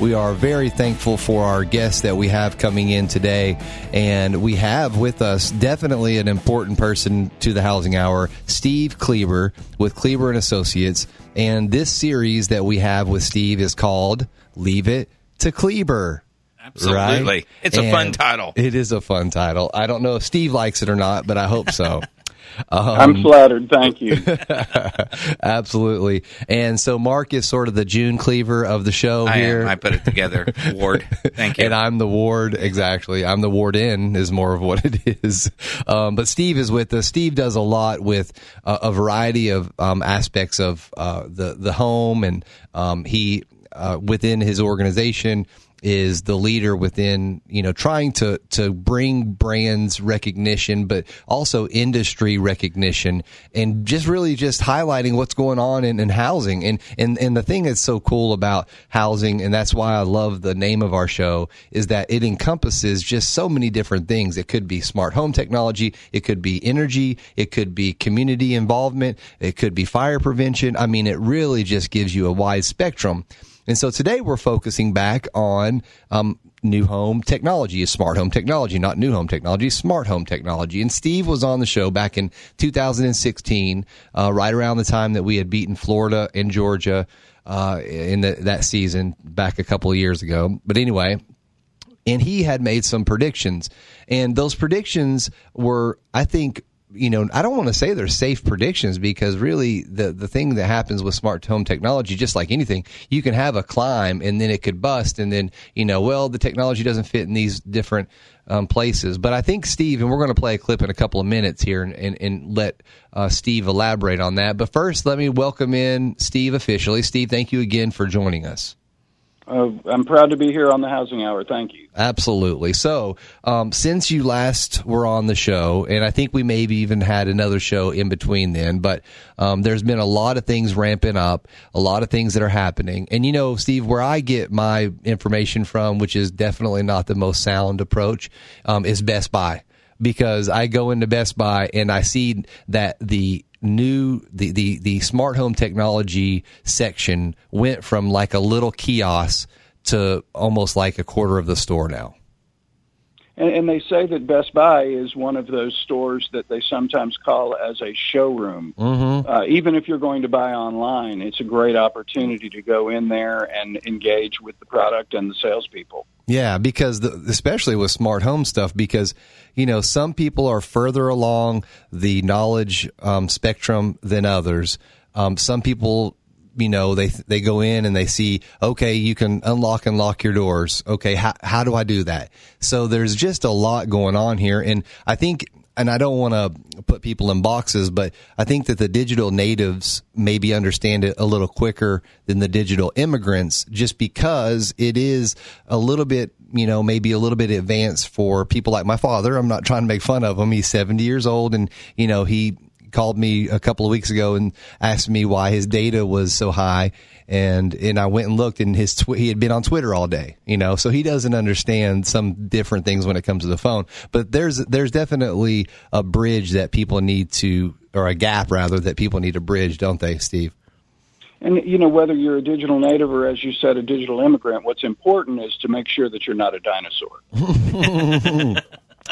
We are very thankful for our guests that we have coming in today. And we have with us definitely an important person to the Housing Hour, Steve Kleber with Kleber and Associates. And this series that we have with Steve is called Leave It to Kleber. Absolutely. Right? It's a And fun title. It is a fun title. I don't know if Steve likes it or not, but I hope so. I'm flattered. Thank you. Absolutely. And so Mark is sort of the June Cleaver of the show I here. am. I put it together. Ward. Thank you. and I'm the ward, exactly. I'm the ward in is more of what it is. Um, but Steve is with us. Steve does a lot with uh, a variety of um, aspects of uh, the the home, and um, he uh, within his organization is the leader within you know trying to to bring brands recognition but also industry recognition and just really just highlighting what's going on in, in housing. And and and the thing that's so cool about housing and that's why I love the name of our show is that it encompasses just so many different things. It could be smart home technology it could be energy it could be community involvement it could be fire prevention. I mean it really just gives you a wide spectrum and so today we're focusing back on um, new home technology, smart home technology, not new home technology, smart home technology. And Steve was on the show back in 2016, uh, right around the time that we had beaten Florida and Georgia uh, in the, that season back a couple of years ago. But anyway, and he had made some predictions and those predictions were i think you know i don't want to say they're safe predictions because really the the thing that happens with smart home technology just like anything you can have a climb and then it could bust and then you know well the technology doesn't fit in these different um, places. But i think steve and we're going to play a clip in a couple of minutes here and, and, and let uh, steve elaborate on that. But first let me welcome in steve officially. Steve thank you again for joining us Uh, I'm proud to be here on the Housing Hour. Thank you. Absolutely. So, um, since you last were on the show, and I think we maybe even had another show in between then, but um, there's been a lot of things ramping up, a lot of things that are happening. And you know, Steve, where I get my information from, which is definitely not the most sound approach, um, is Best Buy. Because I go into Best Buy and I see that the new the, the the smart home technology section went from like a little kiosk to almost like a quarter of the store now. And, and they say that Best Buy is one of those stores that they sometimes call as a showroom. Mm-hmm. Uh, even if you're going to buy online, it's a great opportunity to go in there and engage with the product and the salespeople. Yeah, because the, especially with smart home stuff, because you know some people are further along the knowledge um, spectrum than others. Um, some people, you know, they they go in and they see, okay, you can unlock and lock your doors. Okay, how how do I do that? So there's just a lot going on here, and I think and I don't want to put people in boxes, but I think that the digital natives maybe understand it a little quicker than the digital immigrants just because it is a little bit, you know, maybe a little bit advanced for people like my father. I'm not trying to make fun of him. He's 70 years old and, you know, he called me a couple of weeks ago and asked me why his data was so high. And and I went and looked and his tw- he had been on Twitter all day you know so he doesn't understand some different things when it comes to the phone. But there's there's definitely a bridge that people need to or a gap rather that people need to bridge don't they Steve? And you know whether you're a digital native or, as you said, a digital immigrant, what's important is to make sure that you're not a dinosaur.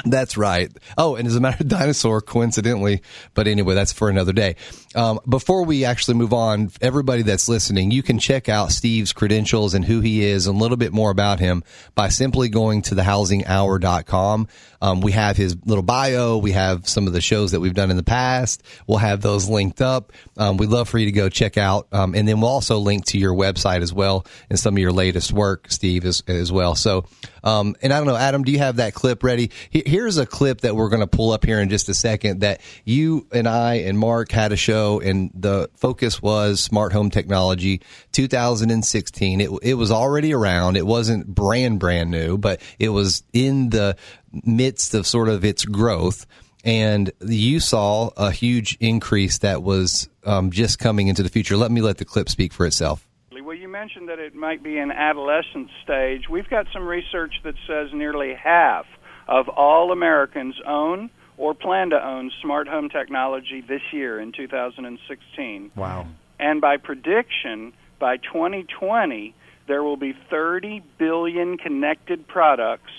That's right. Oh, and as a matter of dinosaur, coincidentally, but anyway, that's for another day. Um, before we actually move on, everybody that's listening, you can check out Steve's credentials and who he is and a little bit more about him by simply going to thehousinghour.com. Um, we have his little bio. We have some of the shows that we've done in the past. We'll have those linked up. Um, we'd love for you to go check out. Um, and then we'll also link to your website as well and some of your latest work, Steve, as, as well. So, um, and I don't know, Adam, do you have that clip ready? Here's a clip that we're going to pull up here in just a second that you and I and Mark had a show, and the focus was smart home technology 2016. It, it was already around. It wasn't brand, brand new, but it was in the midst of sort of its growth. And you saw a huge increase that was um, just coming into the future. Let me let the clip speak for itself. Well, you mentioned that it might be an adolescent stage. We've got some research that says nearly half of all Americans own or plan to own smart home technology this year in 2016. Wow. And by prediction, by 2020, there will be 30 billion connected products,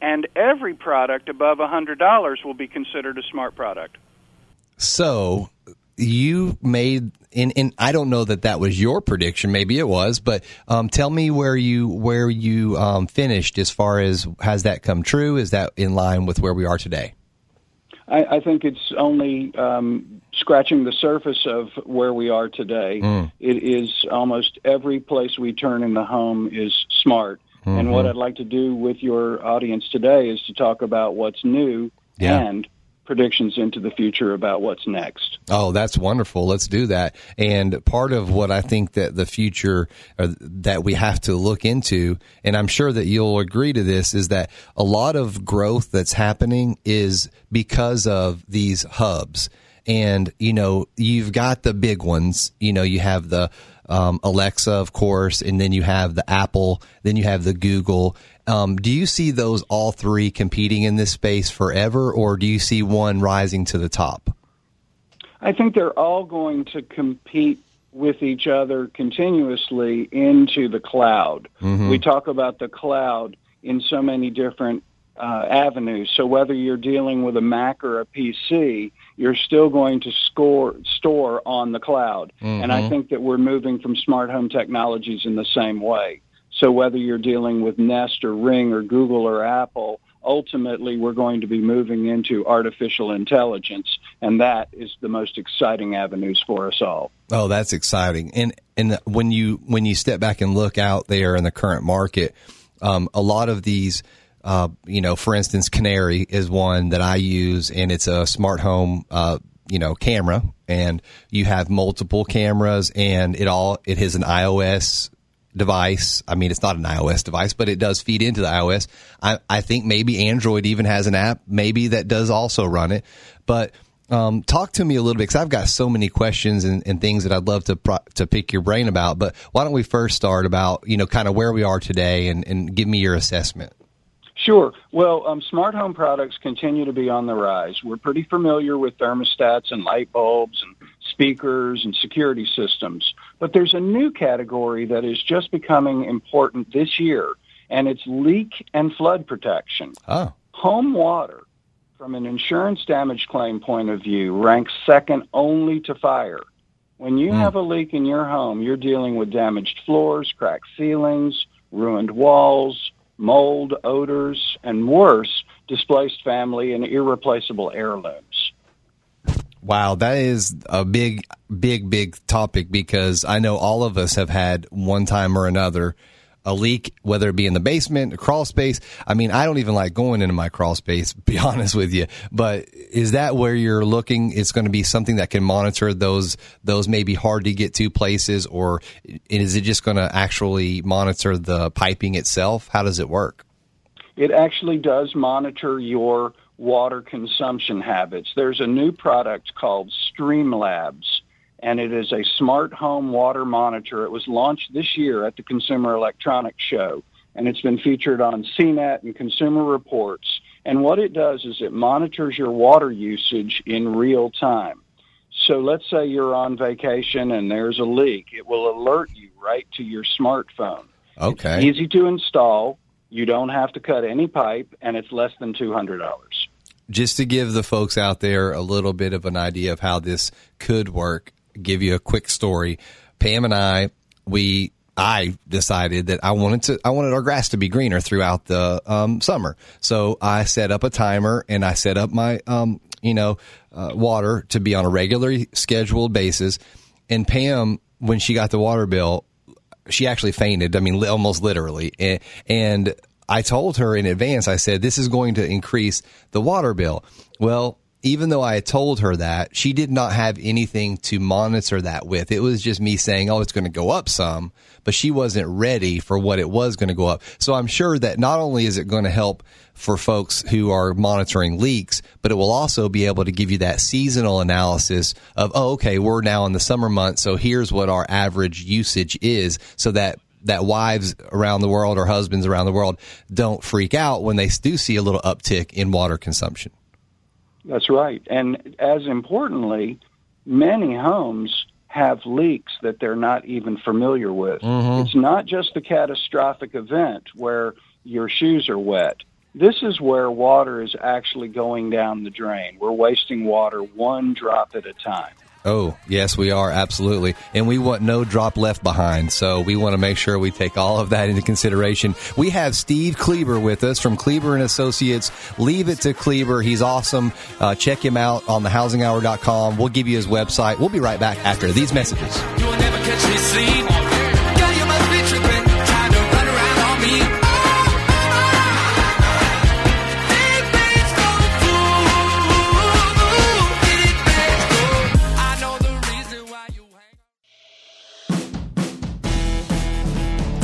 and every product above $100 will be considered a smart product. So you made and, and I don't know that that was your prediction. Maybe it was, but um, tell me where you where you um, finished as far as has that come true? Is that in line with where we are today? I, I think it's only um, scratching the surface of where we are today. Mm. It is almost every place we turn in the home is smart. Mm-hmm. And what I'd like to do with your audience today is to talk about what's new yeah. and predictions into the future about what's next. Oh, that's wonderful. Let's do that. And part of what I think that the future that we have to look into, and I'm sure that you'll agree to this, is that a lot of growth that's happening is because of these hubs. And, you know, you've got the big ones, you know, you have the, um, Alexa, of course, and then you have the Apple, then you have the Google, um, do you see those all three competing in this space forever, or do you see one rising to the top? I think they're all going to compete with each other continuously into the cloud. Mm-hmm. We talk about the cloud in so many different uh, avenues. So whether you're dealing with a Mac or a PC, you're still going to score store on the cloud. Mm-hmm. And I mm-hmm. think that we're moving from smart home technologies in the same way. So whether you're dealing with Nest or Ring or Google or Apple, ultimately we're going to be moving into artificial intelligence and that is the most exciting avenues for us all. Oh, that's exciting. And and when you when you step back and look out there in the current market, um, a lot of these uh, you know, for instance, Canary is one that I use, and it's a smart home, uh, you know, camera, and you have multiple cameras, and it all it has an iOS device. I mean, it's not an iOS device, but it does feed into the iOS. I, I think maybe Android even has an app, maybe that does also run it. But um, talk to me a little bit because I've got so many questions and, and, things that I'd love to pro- to pick your brain about. But why don't we first start about you know kind of where we are today and, and give me your assessment. Sure. Well, um, smart home products continue to be on the rise. We're pretty familiar with thermostats and light bulbs and speakers and security systems. But there's a new category that is just becoming important this year, and it's leak and flood protection. Oh. Home water, from an insurance damage claim point of view, ranks second only to fire. When you mm. have a leak in your home, you're dealing with damaged floors, cracked ceilings, ruined walls, mold, odors, and worse, displaced family and irreplaceable heirlooms. Wow, that is a big, big, big topic because I know all of us have had one time or another a leak, whether it be in the basement, a crawl space. I mean, I don't even like going into my crawl space, be honest with you. But is that where you're looking? It's going to be something that can monitor those, those maybe hard to get to places, or is it just going to actually monitor the piping itself? How does it work? It actually does monitor your water consumption habits. There's a new product called Streamlabs and it is a smart home water monitor. It was launched this year at the Consumer Electronics Show, and it's been featured on CNET and Consumer Reports. And what it does is it monitors your water usage in real time. So let's say you're on vacation and there's a leak. It will alert you right to your smartphone. Okay. It's easy to install. You don't have to cut any pipe, and it's less than $200 just to give the folks out there a little bit of an idea of how this could work, give you a quick story. Pam and I, we I decided that I wanted to I wanted our grass to be greener throughout the um, summer. So I set up a timer and I set up my um, you know uh, water to be on a regularly scheduled basis. And Pam, when she got the water bill, she actually fainted. I mean, almost literally. And, and I told her in advance, I said, this is going to increase the water bill. Well, even though I had told her that, she did not have anything to monitor that with. It was just me saying, oh, it's going to go up some, but she wasn't ready for what it was going to go up. So I'm sure that not only is it going to help for folks who are monitoring leaks, but it will also be able to give you that seasonal analysis of, oh, okay, we're now in the summer months. So here's what our average usage is so that that wives around the world or husbands around the world don't freak out when they do see a little uptick in water consumption. That's right. And as importantly, many homes have leaks that they're not even familiar with. Mm-hmm. It's not just the catastrophic event where your shoes are wet. This is where water is actually going down the drain. We're wasting water one drop at a time. Oh, yes, we are. Absolutely. And we want no drop left behind. So we want to make sure we take all of that into consideration. We have Steve Kleber with us from Kleber and Associates. Leave it to Kleber. He's awesome. Uh, check him out on thehousinghour.com. We'll give you his website. We'll be right back after these messages.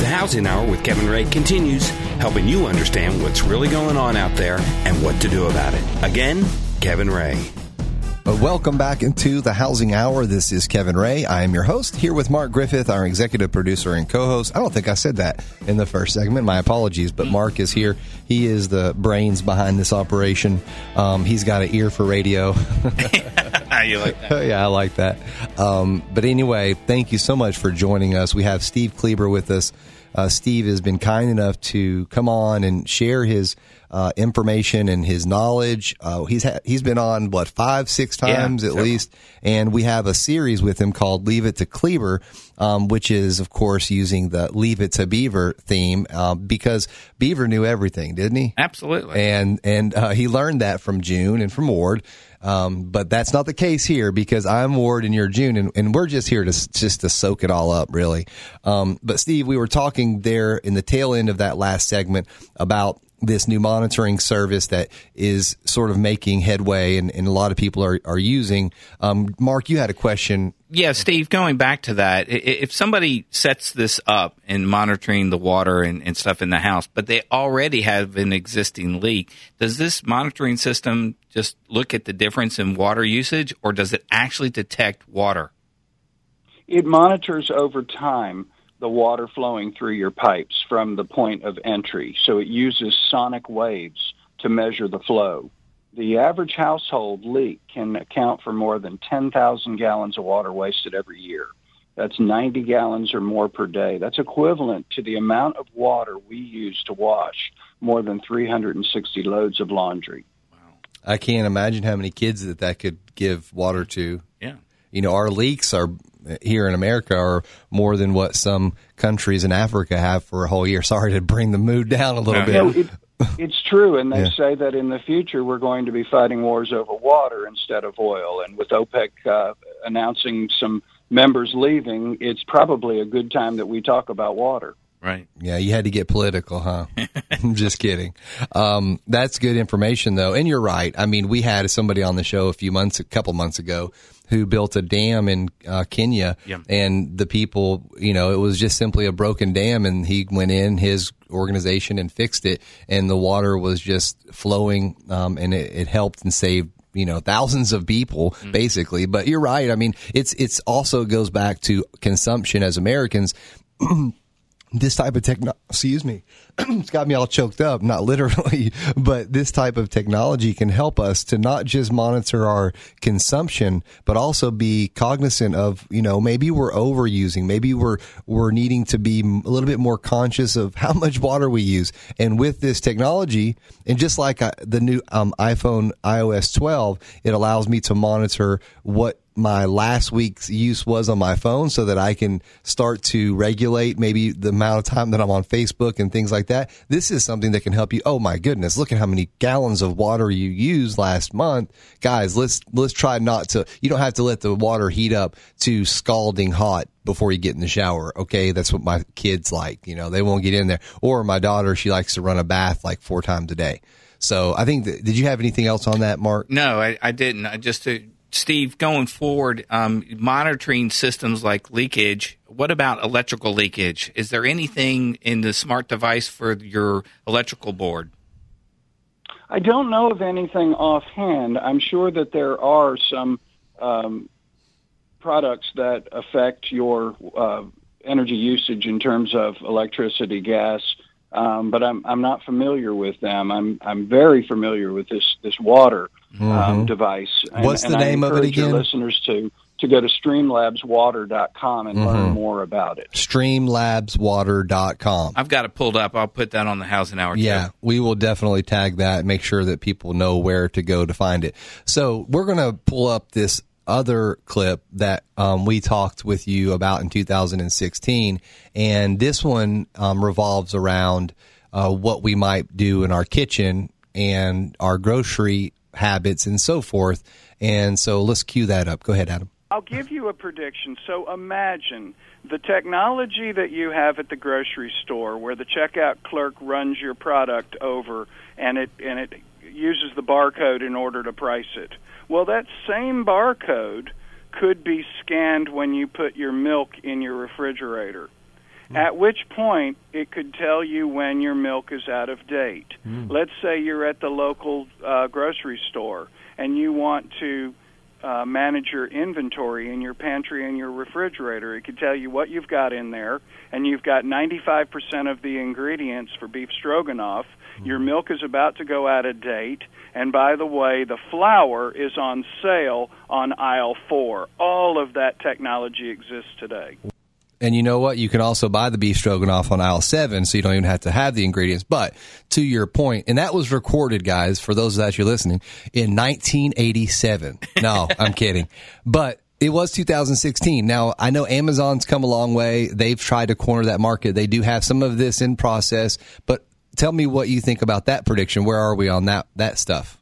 Housing Hour with Kevin Ray continues, helping you understand what's really going on out there and what to do about it. Again, Kevin Ray. Uh, welcome back into the Housing Hour. This is Kevin Ray. I am your host here with Mark Griffith, our executive producer and co-host. I don't think I said that in the first segment. My apologies, but Mark is here. He is the brains behind this operation. Um, he's got an ear for radio. you like that? yeah, I like that. Um, but anyway, thank you so much for joining us. We have Steve Kleber with us. Uh, Steve has been kind enough to come on and share his uh, information and his knowledge. Uh, he's ha- he's been on what five, six times yeah, at least, and we have a series with him called "Leave It to Kleber," um, which is of course using the "Leave It to Beaver" theme uh, because Beaver knew everything, didn't he? Absolutely, and and uh, he learned that from June and from Ward. Um, but that's not the case here because I'm Ward and you're June, and, and we're just here to just to soak it all up, really. Um, but Steve, we were talking there in the tail end of that last segment about this new monitoring service that is sort of making headway and, and a lot of people are, are using. Um, Mark, you had a question. Yeah, Steve, going back to that, if somebody sets this up and monitoring the water and, and stuff in the house, but they already have an existing leak, does this monitoring system just look at the difference in water usage or does it actually detect water? It monitors over time the water flowing through your pipes from the point of entry. So it uses sonic waves to measure the flow. The average household leak can account for more than 10,000 gallons of water wasted every year. That's 90 gallons or more per day. That's equivalent to the amount of water we use to wash more than 360 loads of laundry. Wow. I can't imagine how many kids that that could give water to. Yeah. You know, our leaks are here in America are more than what some countries in Africa have for a whole year. Sorry to bring the mood down a little bit. it, it's true, and they yeah. say that in the future we're going to be fighting wars over water instead of oil. And with OPEC uh, announcing some members leaving, it's probably a good time that we talk about water. Right. Yeah, you had to get political, huh? I'm just kidding. Um, that's good information, though, and you're right. I mean, we had somebody on the show a few months, a couple months ago, who built a dam in uh, Kenya, yeah. and the people, you know, it was just simply a broken dam, and he went in his organization and fixed it, and the water was just flowing, um, and it, it helped and saved you know thousands of people mm. basically. But you're right. I mean it's it's also goes back to consumption as americans this type of technology, excuse me, it's got me all choked up, not literally, but this type of technology can help us to not just monitor our consumption, but also be cognizant of, you know, maybe we're overusing, maybe we're, we're needing to be a little bit more conscious of how much water we use. And with this technology, and just like uh, the new um, iPhone iOS 12, it allows me to monitor what my last week's use was on my phone so that I can start to regulate maybe the amount of time that I'm on Facebook and things like that. This is something that can help you. Oh my goodness, look at how many gallons of water you used last month. Guys, let's let's try not to you don't have to let the water heat up to scalding hot before you get in the shower. Okay, that's what my kids like. You know, they won't get in there. Or my daughter, she likes to run a bath like four times a day. So I think. That, did you have anything else on that, Mark? No, I, I didn't. I just to Steve, going forward, um, monitoring systems like leakage. What about electrical leakage? Is there anything in the smart device for your electrical board? I don't know of anything offhand. I'm sure that there are some um, products that affect your uh, energy usage in terms of electricity, gas, um, but I'm I'm not familiar with them. I'm I'm very familiar with this this water um, mm-hmm. device. And, What's the name of it again? listeners to to go to streamlabswater.com and mm-hmm. learn more about it. Streamlabswater.com. I've got it pulled up. I'll put that on the housing hour. Yeah, too. we will definitely tag that. and Make sure that people know where to go to find it. So we're going to pull up this other clip that um, we talked with you about in 2016, and this one um, revolves around uh, what we might do in our kitchen and our grocery habits and so forth. And so let's cue that up. Go ahead, Adam. I'll give you a prediction. So imagine the technology that you have at the grocery store where the checkout clerk runs your product over and it and it uses the barcode in order to price it. Well, that same barcode could be scanned when you put your milk in your refrigerator. Mm. At which point, it could tell you when your milk is out of date. Mm. Let's say you're at the local uh, grocery store and you want to uh, manage your inventory in your pantry and your refrigerator. It could tell you what you've got in there, and you've got 95% of the ingredients for beef stroganoff. Mm. Your milk is about to go out of date and by the way, the flour is on sale on aisle four. All of that technology exists today. And you know what? You can also buy the beef stroganoff on aisle seven, so you don't even have to have the ingredients. But to your point, and that was recorded, guys, for those that you're listening, in 1987. No, I'm kidding. But it was 2016. Now, I know Amazon's come a long way. They've tried to corner that market. They do have some of this in process, but tell me what you think about that prediction. Where are we on that that stuff?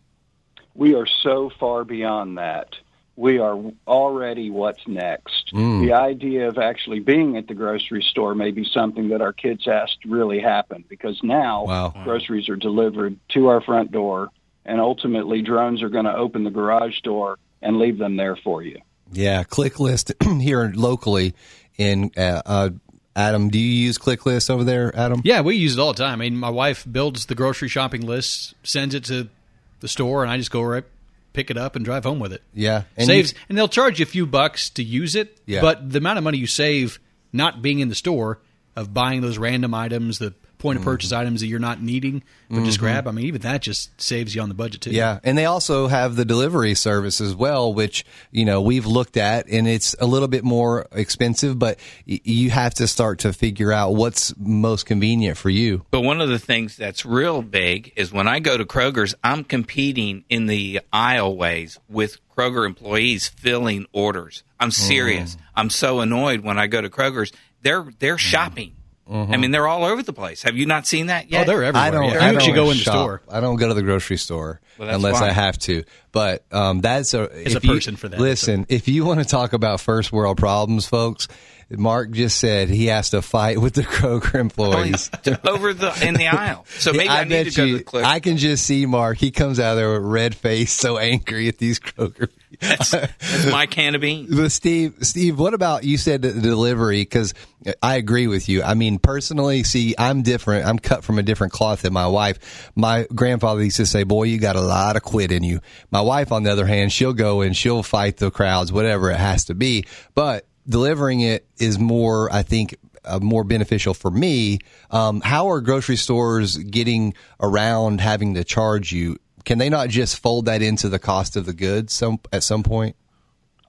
We are so far beyond that. We are already what's next. Mm. The idea of actually being at the grocery store may be something that our kids asked really happen because now wow. groceries are delivered to our front door, and ultimately drones are going to open the garage door and leave them there for you. Yeah, ClickList here locally in uh, uh, Adam, do you use ClickList over there, Adam? Yeah, we use it all the time. I mean, my wife builds the grocery shopping list, sends it to the store, and I just go right pick it up and drive home with it. Yeah, and saves, you, and they'll charge you a few bucks to use it. Yeah. but the amount of money you save not being in the store of buying those random items, the point of purchase mm-hmm. items that you're not needing but mm-hmm. just grab. I mean, even that just saves you on the budget too. Yeah, and they also have the delivery service as well, which you know we've looked at, and it's a little bit more expensive, but y- you have to start to figure out what's most convenient for you. But one of the things that's real big is when I go to Kroger's, I'm competing in the aisleways with Kroger employees filling orders. I'm serious. Mm. I'm so annoyed when I go to Kroger's. They're they're shopping Mm-hmm. I mean, they're all over the place. Have you not seen that yet? Oh, they're everywhere. I don't. Yeah. I don't go in the store. I don't go to the grocery store well, unless fine. I have to. But um, that's a. It's a person you, for that. Listen, so. if you want to talk about first world problems, folks, Mark just said he has to fight with the Kroger employees oh, over the in the aisle. So maybe I, I need to you, to I can just see Mark. He comes out of there with red face, so angry at these Kroger. That's, that's my can of beans. But Steve, Steve, what about you said the delivery? Because I agree with you. I mean, personally, see, I'm different. I'm cut from a different cloth than my wife. My grandfather used to say, "Boy, you got a lot of quit in you." My wife, on the other hand, she'll go and she'll fight the crowds, whatever it has to be. But delivering it is more, I think, uh, more beneficial for me. Um, how are grocery stores getting around having to charge you? Can they not just fold that into the cost of the goods some at some point?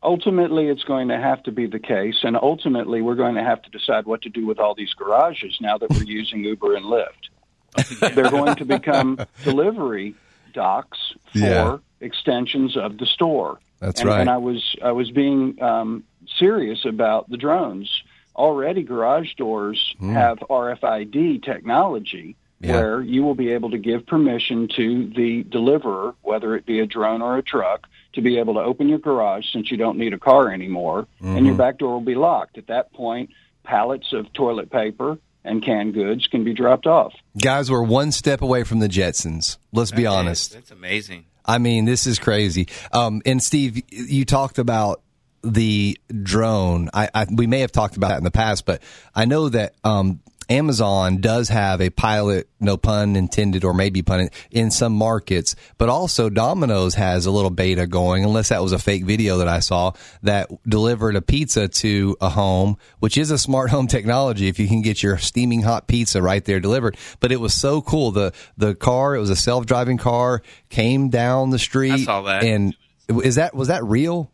Ultimately, it's going to have to be the case, and ultimately, we're going to have to decide what to do with all these garages now that we're using Uber and Lyft. They're going to become delivery docks for yeah. extensions of the store. That's and, right. And I was I was being um, serious about the drones. Already, garage doors have RFID technology Yeah. where you will be able to give permission to the deliverer, whether it be a drone or a truck, to be able to open your garage since you don't need a car anymore, and your back door will be locked. At that point, pallets of toilet paper and canned goods can be dropped off. Guys, we're one step away from the Jetsons. Let's be That is- honest. That's amazing. I mean, this is crazy. Um, and Steve, you talked about the drone. I, I we may have talked about that in the past, but I know that um, Amazon does have a pilot, no pun intended, or maybe pun in some markets, but also Domino's has a little beta going. Unless that was a fake video that I saw that delivered a pizza to a home, which is a smart home technology. If you can get your steaming hot pizza right there delivered, but it was so cool. The the car, it was a self driving car, came down the street. I saw that. And is that was that real?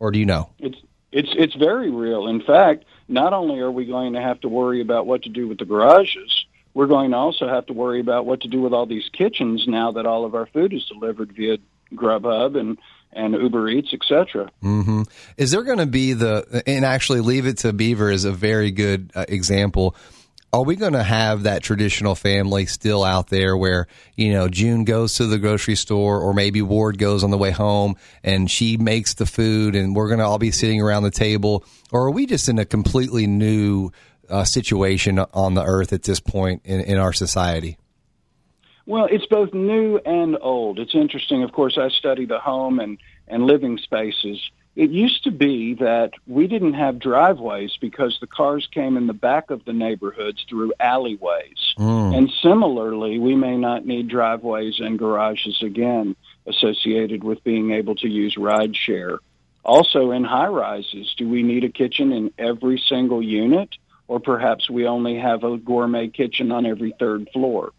Or do you know? It's it's it's very real. In fact, not only are we going to have to worry about what to do with the garages, we're going to also have to worry about what to do with all these kitchens now that all of our food is delivered via Grubhub and and Uber Eats, etc. Is there going to be the and actually leave it to Beaver is a very good uh, example. Are we going to have that traditional family still out there where, you know, June goes to the grocery store or maybe Ward goes on the way home and she makes the food and we're going to all be sitting around the table? Or are we just in a completely new uh, situation on the earth at this point in, in our society? Well, it's both new and old. It's interesting. Of course, I study the home and, and living spaces. It used to be that we didn't have driveways because the cars came in the back of the neighborhoods through alleyways. Hmm. And similarly, we may not need driveways and garages again associated with being able to use ride share. Also, in high rises, do we need a kitchen in every single unit? Or perhaps we only have a gourmet kitchen on every third floor?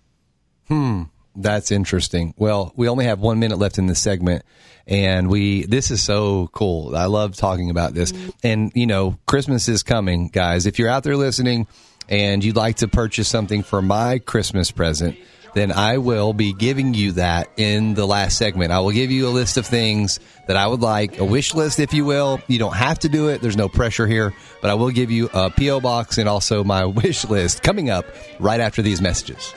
Hmm. That's interesting. Well, we only have one minute left in this segment, and we this is so cool. I love talking about this. And you know, Christmas is coming, guys. If you're out there listening and you'd like to purchase something for my Christmas present, then I will be giving you that in the last segment. I will give you a list of things that I would like, a wish list, if you will. You don't have to do it. There's no pressure here, but I will give you a PO box and also my wish list coming up right after these messages.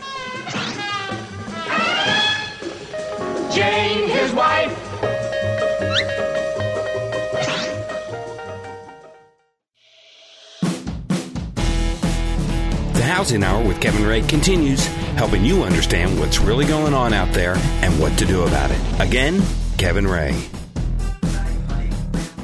Jane, his wife. The Housing Hour with Kevin Ray continues, helping you understand what's really going on out there and what to do about it. Again, Kevin Ray.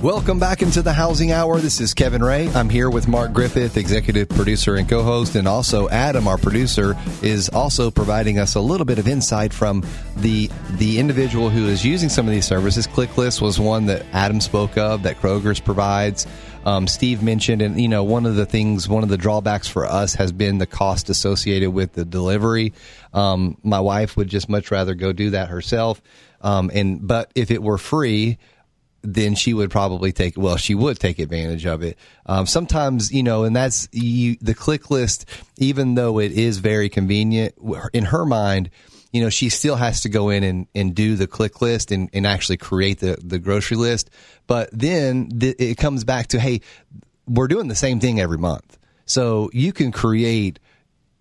Welcome back into the Housing Hour. This is Kevin Ray. I'm here with Mark Griffith, executive producer and co-host, and also Adam, our producer, is also providing us a little bit of insight from the the individual who is using some of these services. ClickList was one that Adam spoke of that Kroger's provides. Um, Steve mentioned, and you know, one of the things, one of the drawbacks for us has been the cost associated with the delivery. Um, my wife would just much rather go do that herself. Um, and but if it were free, then she would probably take well she would take advantage of it. Um, sometimes you know and that's you, the click list even though it is very convenient in her mind you know she still has to go in and, and do the click list and, and actually create the, the grocery list. But then th- it comes back to hey we're doing the same thing every month. So you can create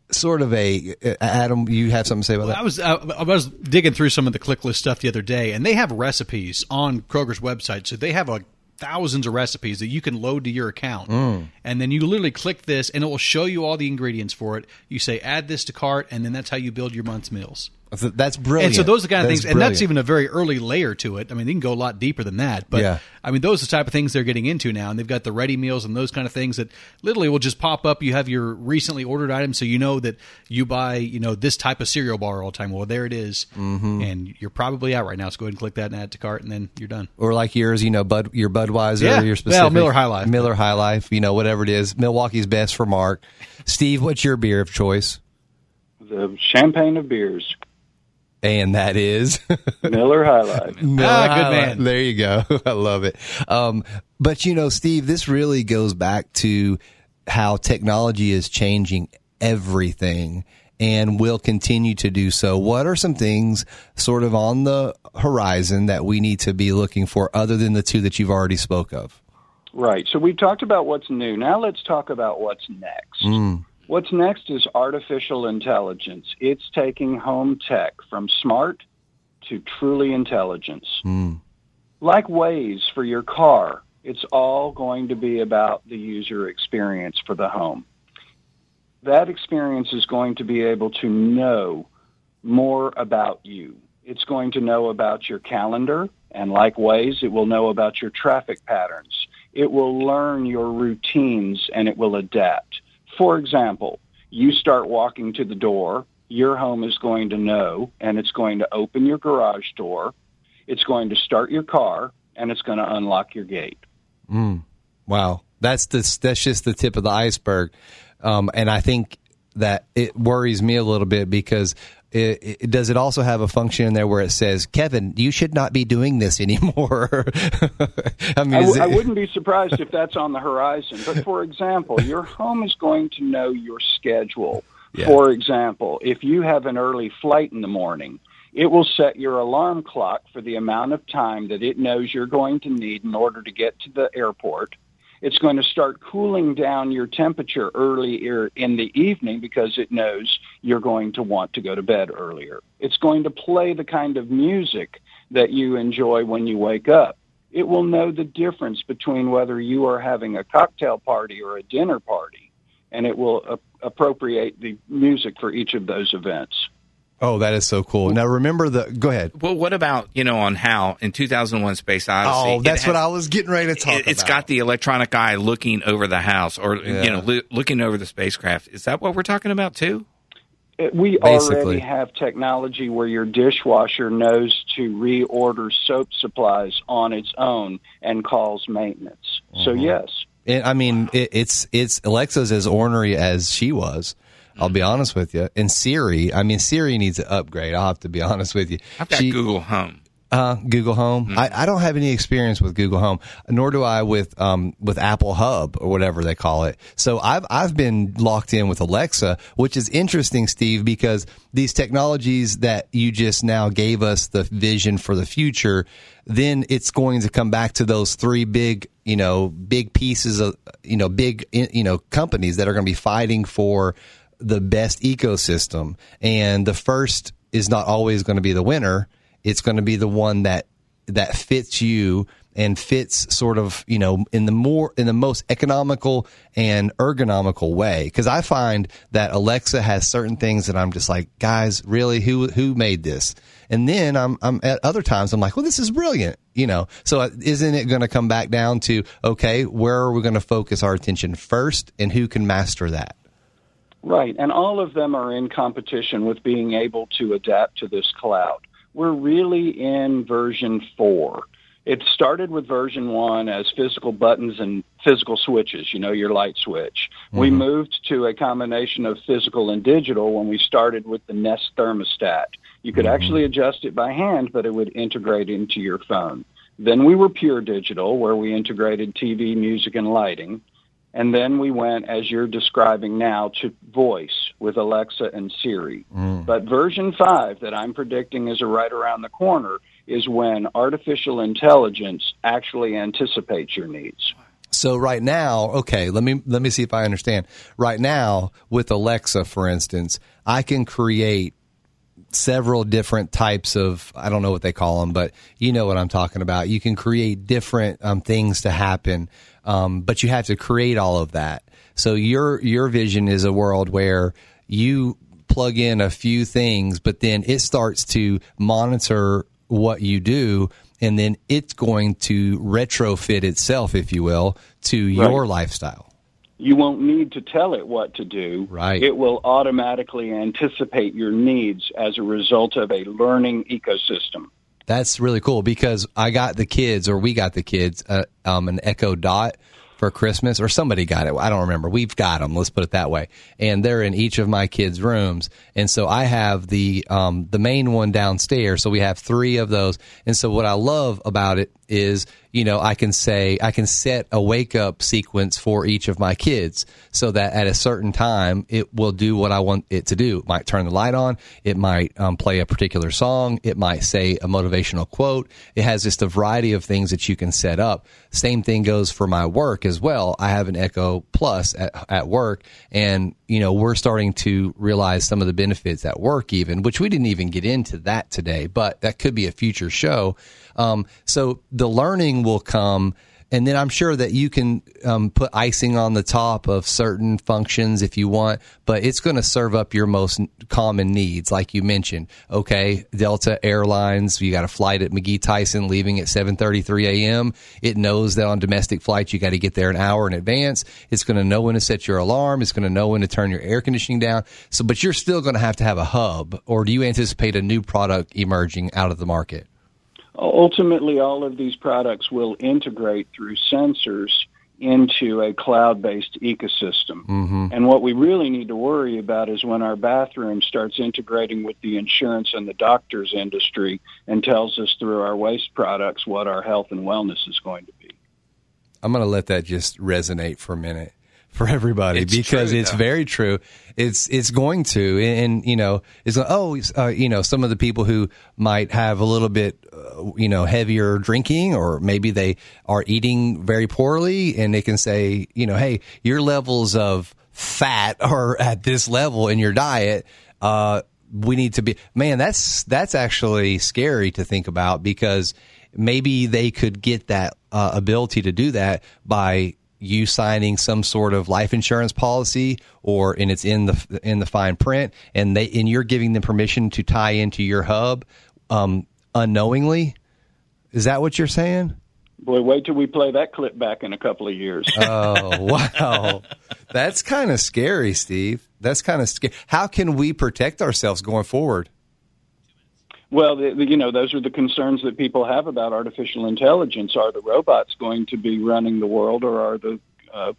sort of a adam you have something to say about that I was I, I was digging through some of the click list stuff the other day, and they have recipes on Kroger's website. So they have like thousands of recipes that you can load to your account, Mm. and then you literally click this, and it will show you all the ingredients for it. You say add this to cart, and then that's how you build your month's meals. That's brilliant And so those are the kind of That's things, and that's even a very early layer to it. I mean, they can go a lot deeper than that. But Yeah. I mean, those are the type of things they're getting into now, and they've got the ready meals and those kind of things that literally will just pop up. You have your recently ordered item, so you know that you buy, you know, this type of cereal bar all the time. Well, there it is. Mm-hmm. and you're probably out right now. So go ahead and click that and add to cart, and then you're done. or like yours, you know, Bud, your Budweiser, Yeah. your Well, specific Miller High Life. Miller High Life, you know, whatever it is. Milwaukee's best for Mark. Steve, what's your beer of choice? The champagne of beers, And that is Miller High Life. Miller Ah, good High Life. man. There you go. I love it. Um, but you know, Steve, this really goes back to how technology is changing everything and will continue to do so. What are some things sort of on the horizon that we need to be looking for other than the two that you've already spoke of? Right. So we've talked about what's new. Now let's talk about what's next. Mm. What's next is artificial intelligence. It's taking home tech from smart to truly intelligence. Mm. Like Waze for your car, it's all going to be about the user experience for the home that experience is going to be able to know more about you. It's going to know about your calendar, and like Waze, it will know about your traffic patterns. It will learn your routines and it will adapt. For example, you start walking to the door, your home is going to know, and it's going to open your garage door. It's going to start your car, and it's going to unlock your gate. Mm. Wow, that's the that's just the tip of the iceberg. Um, and I think that it worries me a little bit because it, it, does it also have a function in there where it says, Kevin, you should not be doing this anymore? I mean, I, w- it... I wouldn't be surprised if that's on the horizon. But for example, your home is going to know your schedule. Yeah. For example, if you have an early flight in the morning, it will set your alarm clock for the amount of time that it knows you're going to need in order to get to the airport it's going to start cooling down your temperature earlier in the evening because it knows you're going to want to go to bed earlier. It's going to play the kind of music that you enjoy when you wake up. It will know the difference between whether you are having a cocktail party or a dinner party, and it will appropriate the music for each of those events. Oh, that is so cool. Now remember the. Go ahead. Well, what about you know on HAL in 2001: Space Odyssey? Oh, that's what I was getting ready to talk it, It's got the electronic eye looking over the house, or yeah. you know, lo- looking over the spacecraft. Is that what we're talking about too? Uh, we Basically. already have technology where your dishwasher knows to reorder soap supplies on its own and calls maintenance. Mm-hmm. So yes. I mean, it, it's it's Alexa's as ornery as she was. I'll be honest with you. And Siri, I mean, Siri needs an upgrade. I'll have to be honest with you. I've got she, Google Home. Uh, Google Home. Mm-hmm. I, I don't have any experience with Google Home, nor do I with um, with Apple Hub or whatever they call it. So I've I've been locked in with Alexa, which is interesting, Steve, because these technologies that you just now gave us the vision for the future, then it's going to come back to those three big, you know, big pieces of, you know, big, you know, companies that are going to be fighting for the best ecosystem. And the first is not always going to be the winner. It's going to be the one that that fits you and fits sort of you know in the more in the most economical and ergonomical way because i find that alexa has certain things that i'm just like guys really who who made this and then i'm i'm at other times i'm like well this is brilliant you know so uh, isn't it going to come back down to okay where are we going to focus our attention first and who can master that Right, and all of them are in competition with being able to adapt to this cloud. We're really in version four. It started with version one as physical buttons and physical switches, you know, your light switch. Mm-hmm. We moved to a combination of physical and digital when we started with the Nest thermostat. You could mm-hmm. actually adjust it by hand, but it would integrate into your phone. Then we were pure digital, where we integrated TV, music, and lighting. And then we went, as you're describing now, to voice with Alexa and Siri. Mm. But version 5 that I'm predicting is right around the corner is when artificial intelligence actually anticipates your needs. So right now, okay, let me let me see if I understand. Right now with Alexa for instance, I can create several different types of I don't know what they call them, but you know what I'm talking about. You can create different um, things to happen um, but you have to create all of that. So your your vision is a world where you plug in a few things, but then it starts to monitor what you do, and then it's going to retrofit itself, if you will, to your lifestyle. You won't need to tell it what to do. Right. It will automatically anticipate your needs as a result of a learning ecosystem. That's really cool because I got the kids, or we got the kids, uh, um, an Echo Dot, for Christmas, or somebody got it. I don't remember. We've got them. Let's put it that way. And they're in each of my kids' rooms. And so I have the um, the main one downstairs. So we have three of those. And so what I love about it is you know I can say I can set a wake up sequence for each of my kids so that at a certain time it will do what I want it to do. It might turn the light on. It might um, play a particular song. It might say a motivational quote. It has just a variety of things that you can set up. Same thing goes for my work as well. I have an Echo Plus at, at work, and you know we're starting to realize some of the benefits at work, even which we didn't even get into that today, but that could be a future show. Um, so the learning will come and then I'm sure that you can um, put icing on the top of certain functions if you want, but it's going to serve up your most common needs, like you mentioned. Okay, Delta Airlines, you got a flight at McGee Tyson leaving at 7:33 a.m. It knows that on domestic flights you got to get there an hour in advance. It's going to know when to set your alarm. It's going to know when to turn your air conditioning down. So, but you're still going to have to have a hub, or do you anticipate a new product emerging out of the market? Ultimately all of these products will integrate through sensors into a cloud-based ecosystem. Mm-hmm. And what we really need to worry about is when our bathroom starts integrating with the insurance and the doctor's industry and tells us through our waste products what our health and wellness is going to be. I'm going to let that just resonate for a minute for everybody it's because true, it's though. very true. It's it's going to, and, and you know, it's like, oh, uh, you know, some of the people who might have a little bit, uh, you know, heavier drinking, or maybe they are eating very poorly, and they can say, you know, hey, your levels of fat are at this level in your diet. Uh, we need to be, man. That's that's actually scary to think about because maybe they could get that uh, ability to do that by you signing some sort of life insurance policy or and it's in the in the fine print and they and you're giving them permission to tie into your hub um, unknowingly? Is that what you're saying? Boy, wait till we play that clip back in a couple of years. oh wow. That's kind of scary steve. That's kind of scary how can we protect ourselves going forward Well, the, the, you know, those are the concerns that people have about artificial intelligence. Are the robots going to be running the world, or are the uh,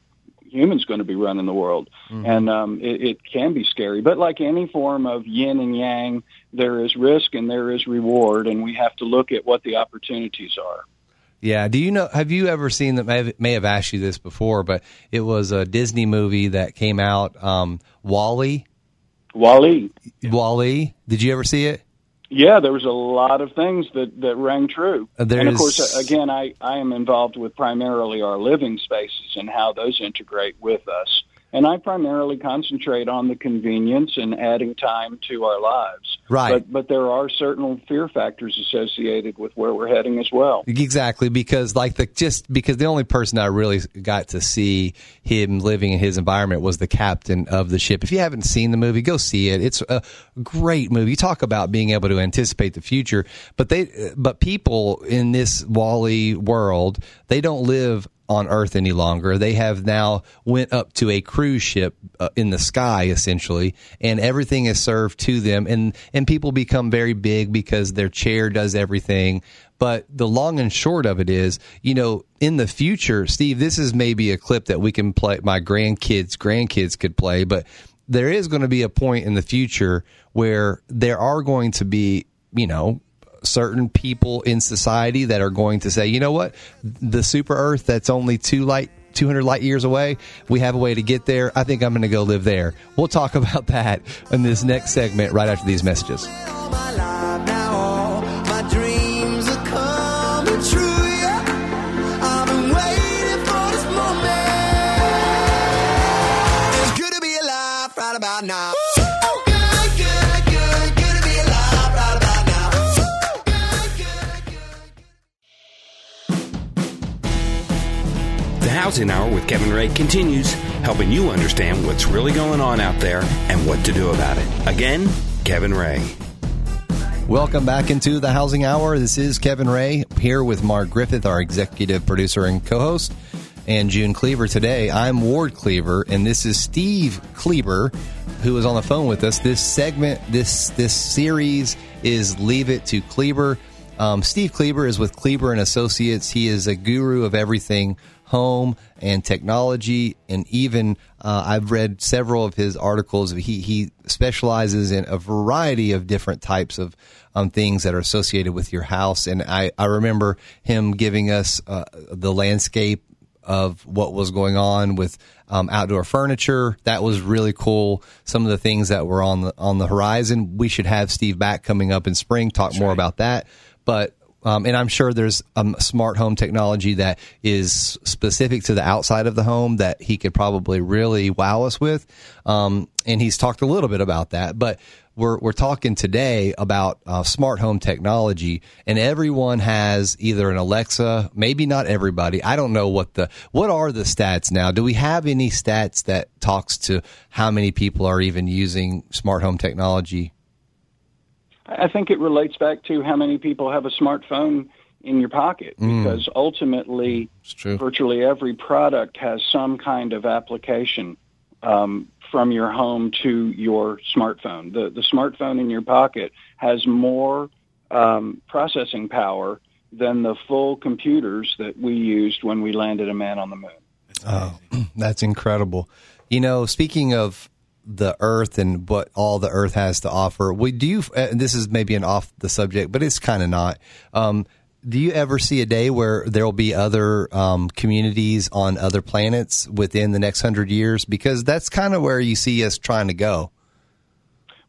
humans going to be running the world? And um, it, it can be scary. But like any form of yin and yang, there is risk and there is reward, and we have to look at what the opportunities are. Yeah. Do you know? Have you ever seen that? May have, may have asked you this before, but it was a Disney movie that came out. Um, WALL-E. WALL-E. WALL-E. Did you ever see it? Yeah, there was a lot of things that, that rang true. Uh, there and of course, again, I, I am involved with primarily our living spaces and how those integrate with us. And I primarily concentrate on the convenience and adding time to our lives. Right. But, but there are certain fear factors associated with where we're heading as well. Exactly, because like the just because the only person I really got to see him living in his environment was the captain of the ship. If you haven't seen the movie, go see it. It's a great movie. You talk about being able to anticipate the future, but they but people in this WALL-E world, they don't live on Earth any longer. They have now went up to a cruise ship uh, in the sky essentially, and everything is served to them. And and people become very big because their chair does everything. But the long and short of it is, you know, in the future, Steve, this is maybe a clip that we can play. My grandkids, grandkids could play, but there is going to be a point in the future where there are going to be, you know, certain people in society that are going to say, you know what, the super Earth that's only two light. 200 light years away. We have a way to get there. I think I'm going to go live there. We'll talk about that in this next segment right after these messages. Housing Hour with Kevin Ray continues, helping you understand what's really going on out there and what to do about it. Again, Kevin Ray. Welcome back into the Housing Hour. This is Kevin Ray here with Mark Griffith, our executive producer and co-host, and June Cleaver. Today, I'm Ward Cleaver, and this is Steve Cleaver, who is on the phone with us. This segment, this this series is Leave It to Cleaver. Um, Steve Kleber is with Kleber and Associates. He is a guru of everything home and technology. And even uh, I've read several of his articles. He he specializes in a variety of different types of um, things that are associated with your house. And I I remember him giving us uh, the landscape of what was going on with um, outdoor furniture. That was really cool. Some of the things that were on the on the horizon. We should have Steve back coming up in spring. Talk more about that. But um, and I'm sure there's um, smart home technology that is specific to the outside of the home that he could probably really wow us with. Um, and he's talked a little bit about that, but we're we're talking today about uh, smart home technology, and everyone has either an Alexa, maybe not everybody. I don't know what the what are the stats now. Do we have any stats that talks to how many people are even using smart home technology? I think it relates back to how many people have a smartphone in your pocket because ultimately, virtually every product has some kind of application um, from your home to your smartphone. The, the smartphone in your pocket has more um, processing power than the full computers that we used when we landed a man on the moon. Oh, that's incredible. You know, speaking of the earth and what all the earth has to offer, we do. You, uh, this is maybe an off the subject, but it's kind of not. Um, do you ever see a day where there will be other um, communities on other planets within the next hundred years? Because that's kind of where you see us trying to go.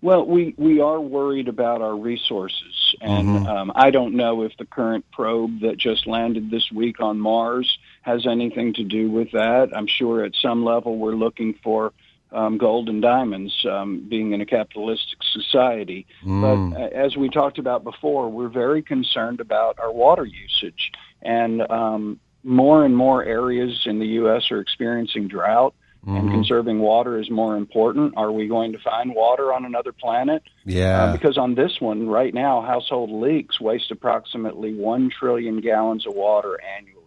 Well, we, we are worried about our resources, and um, I don't know if the current probe that just landed this week on Mars has anything to do with that. I'm sure at some level we're looking for um, gold and diamonds, um, being in a capitalistic society. But uh, as we talked about before, we're very concerned about our water usage, and um, more and more areas in the U.S. are experiencing drought. And conserving water is more important. Are we going to find water on another planet? Yeah. Uh, because on this one, right now, household leaks waste approximately 1 trillion gallons of water annually.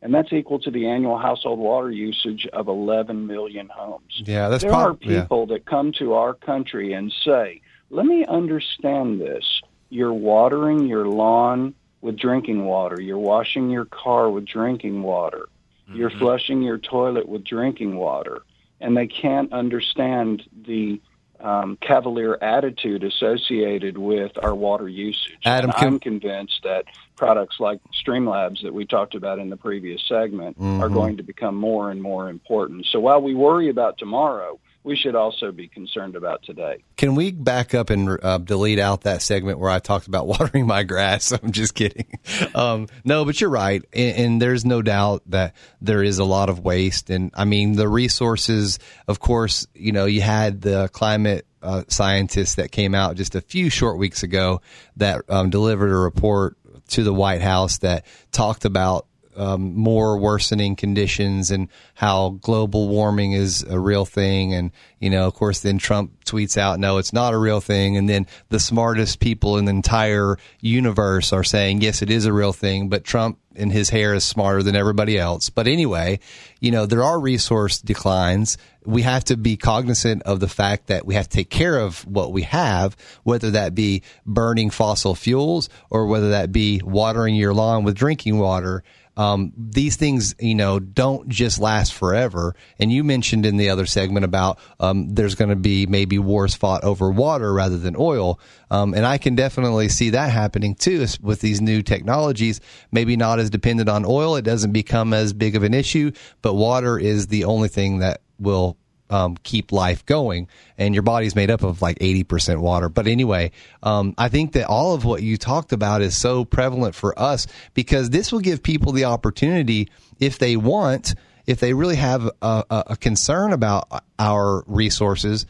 And that's equal to the annual household water usage of 11 million homes. Yeah, that's there prob- are people that come to our country and say, let me understand this. You're watering your lawn with drinking water. You're washing your car with drinking water. You're mm-hmm. flushing your toilet with drinking water. And they can't understand the um, cavalier attitude associated with our water usage. Adam, can- I'm convinced that products like Streamlabs that we talked about in the previous segment Mm-hmm. are going to become more and more important. So while we worry about tomorrow, we should also be concerned about today. Can we back up and uh, delete out that segment where I talked about watering my grass? I'm just kidding. Um, no, but you're right, and, and there's no doubt that there is a lot of waste. And I mean, the resources. Of course, you know, you had the climate uh, scientists that came out just a few short weeks ago that um, delivered a report to the White House that talked about um, more worsening conditions and how global warming is a real thing. And, you know, of course, then Trump tweets out, no, it's not a real thing. And then the smartest people in the entire universe are saying, yes, it is a real thing, but Trump and his hair is smarter than everybody else. But anyway, you know, there are resource declines. We have to be cognizant of the fact that we have to take care of what we have, whether that be burning fossil fuels or whether that be watering your lawn with drinking water um, these things, you know, don't just last forever. And you mentioned in the other segment about um, there's going to be maybe wars fought over water rather than oil. Um, and I can definitely see that happening too with these new technologies. Maybe not as dependent on oil. It doesn't become as big of an issue, but water is the only thing that will um, keep life going. And your body's made up of like 80% water. But anyway, um, I think that all of what you talked about is so prevalent for us because this will give people the opportunity if they want, if they really have a, a, concern about our resources,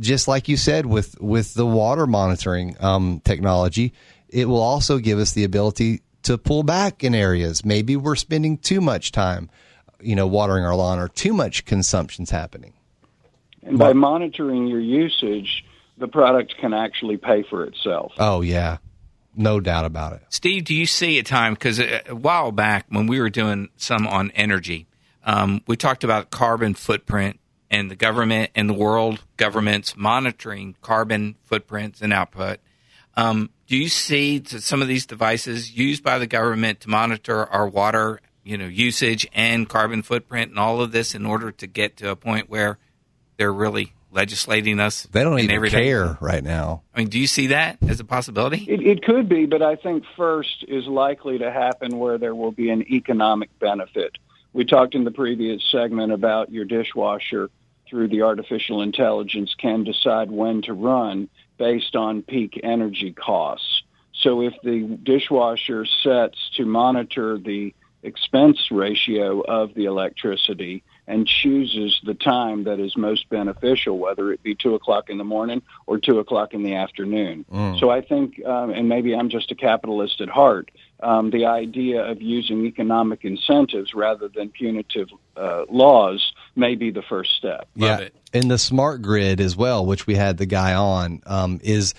just like you said with, with the water monitoring um, technology, it will also give us the ability to pull back in areas. Maybe we're spending too much time, you know, watering our lawn or too much consumption's happening. And by monitoring your usage, the product can actually pay for itself. Oh yeah, no doubt about it. Steve, do you see a time? Because a a while back, when we were doing some on energy, um, we talked about carbon footprint and the government and the world governments monitoring carbon footprints and output. Um, do you see some of these devices used by the government to monitor our water you know usage and carbon footprint and all of this in order to get to a point where they're really legislating us. They don't even everyday- care right now. I mean, do you see that as a possibility? It, it could be, but I think first is likely to happen where there will be an economic benefit. We talked in the previous segment about your dishwasher through the artificial intelligence can decide when to run based on peak energy costs. So if the dishwasher sets to monitor the expense ratio of the electricity and chooses the time that is most beneficial, whether it be two o'clock in the morning or two o'clock in the afternoon. So I think, um, and maybe I'm just a capitalist at heart, um, the idea of using economic incentives rather than punitive uh, laws may be the first step. Love yeah, it. and the smart grid as well, which we had the guy on, um, is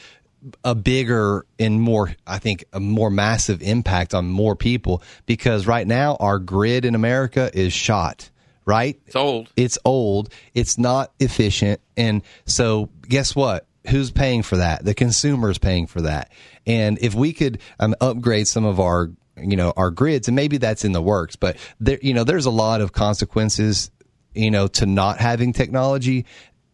a bigger and more, I think, a more massive impact on more people because right now our grid in America is shot. Right, It's old. it's old, it's not efficient, and so guess what? Who's paying for that? The consumer's paying for that. And if we could um, upgrade some of our, you know, our grids, and maybe that's in the works, but there, you know, there's a lot of consequences, you know, to not having technology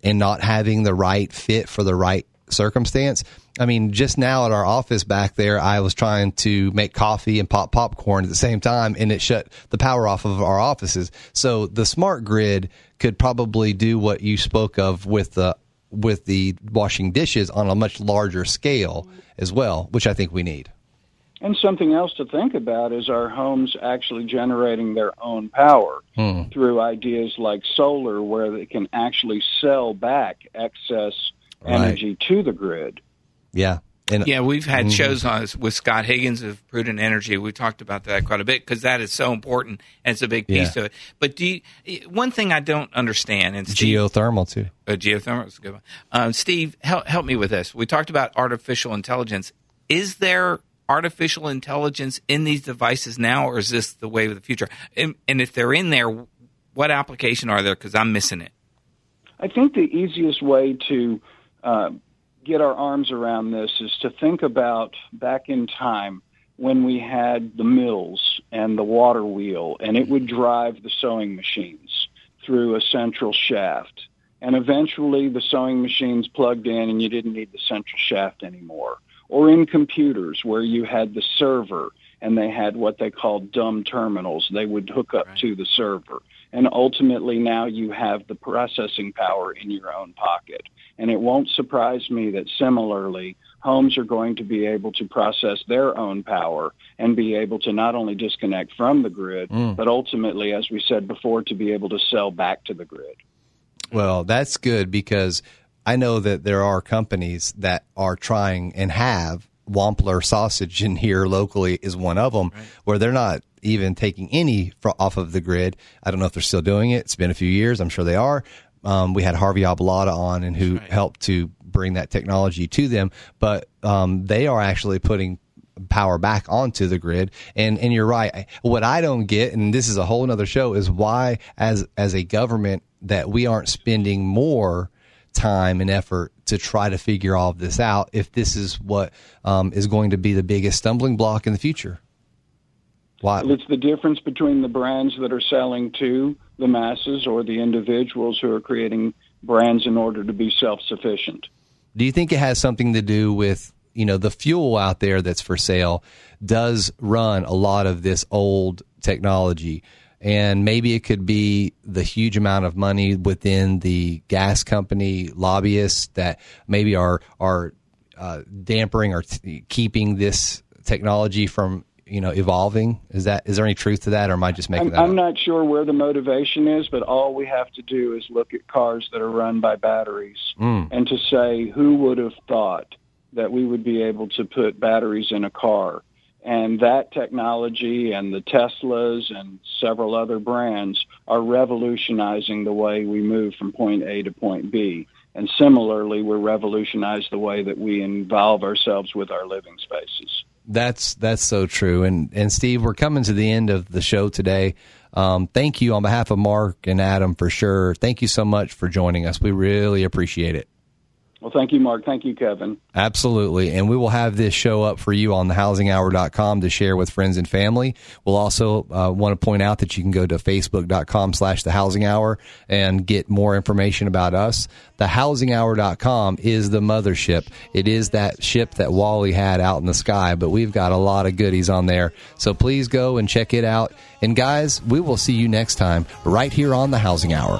and not having the right fit for the right circumstance. I mean, just now at our office back there, I was trying to make coffee and pop popcorn at the same time, and it shut the power off of our offices. So the smart grid could probably do what you spoke of with the with the washing dishes on a much larger scale as well, which I think we need. And something else to think about is our homes actually generating their own power Hmm. through ideas like solar, where they can actually sell back excess Right. energy to the grid. Yeah. And Yeah, we've had Mm-hmm. shows on with Scott Higgins of Prudent Energy. We talked about that quite a bit because that is so important and it's a big piece Yeah. to it. But do you, one thing I don't understand, and Steve, geothermal too. uh, geothermal is a good one. Um, Steve, help, help me with this. We talked about artificial intelligence. Is there artificial intelligence in these devices now, or is this the way of the future? And, and if they're in there, what application are there? Because I'm missing it. I think the easiest way to uh, get our arms around this is to think about back in time when we had the mills and the water wheel, and it would drive the sewing machines through a central shaft. And eventually the sewing machines plugged in and you didn't need the central shaft anymore. Or in computers where you had the server and they had what they called dumb terminals. They would hook up to the server. And ultimately now you have the processing power in your own pocket. And it won't surprise me that similarly, homes are going to be able to process their own power and be able to not only disconnect from the grid, mm. but ultimately, as we said before, to be able to sell back to the grid. Well, that's good because I know that there are companies that are trying and have Wampler sausage in here locally is one of them where they're not even taking any off of the grid. I don't know if they're still doing it. It's been a few years. I'm sure they are. Um, we had Harvey Abalata on and who helped to bring that technology to them, but um, they are actually putting power back onto the grid. And and you're right. What I don't get, and this is a whole other show, is why as as a government that we aren't spending more time and effort to try to figure all of this out if this is what um, is going to be the biggest stumbling block in the future. Why? It's the difference between the brands that are selling to the masses or the individuals who are creating brands in order to be self-sufficient. Do you think it has something to do with you know the fuel out there that's for sale does run a lot of this old technology and maybe it could be the huge amount of money within the gas company lobbyists that maybe are are uh, dampering or t- keeping this technology from you know evolving is that is there any truth to that or am i just making I'm, that I'm up not sure where the motivation is, but all we have to do is look at cars that are run by batteries Mm. and to say who would have thought that we would be able to put batteries in a car. And that technology and the Teslas and several other brands are revolutionizing the way we move from point A to point B. And similarly, we're revolutionize the way that we involve ourselves with our living spaces. That's that's so true. And and Steve, we're coming to the end of the show today. Um, thank you on behalf of Mark and Adam for sure. Thank you so much for joining us. We really appreciate it. Well, thank you, Mark. Thank you, Kevin. Absolutely. And we will have this show up for you on thehousinghour.com to share with friends and family. We'll also uh, want to point out that you can go to facebook.com slash the housing hour and get more information about us. Thehousinghour.com is the mothership. It is that ship that WALL-E had out in the sky, but we've got a lot of goodies on there. So please go and check it out. And guys, we will see you next time right here on the Housing Hour.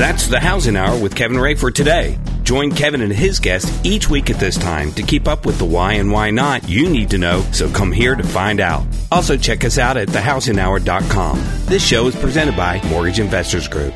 That's the Housing Hour with Kevin Ray for today. Join Kevin and his guest each week at this time to keep up with the why and why not you need to know, so come here to find out. Also, check us out at thehousinghour.com. This show is presented by Mortgage Investors Group.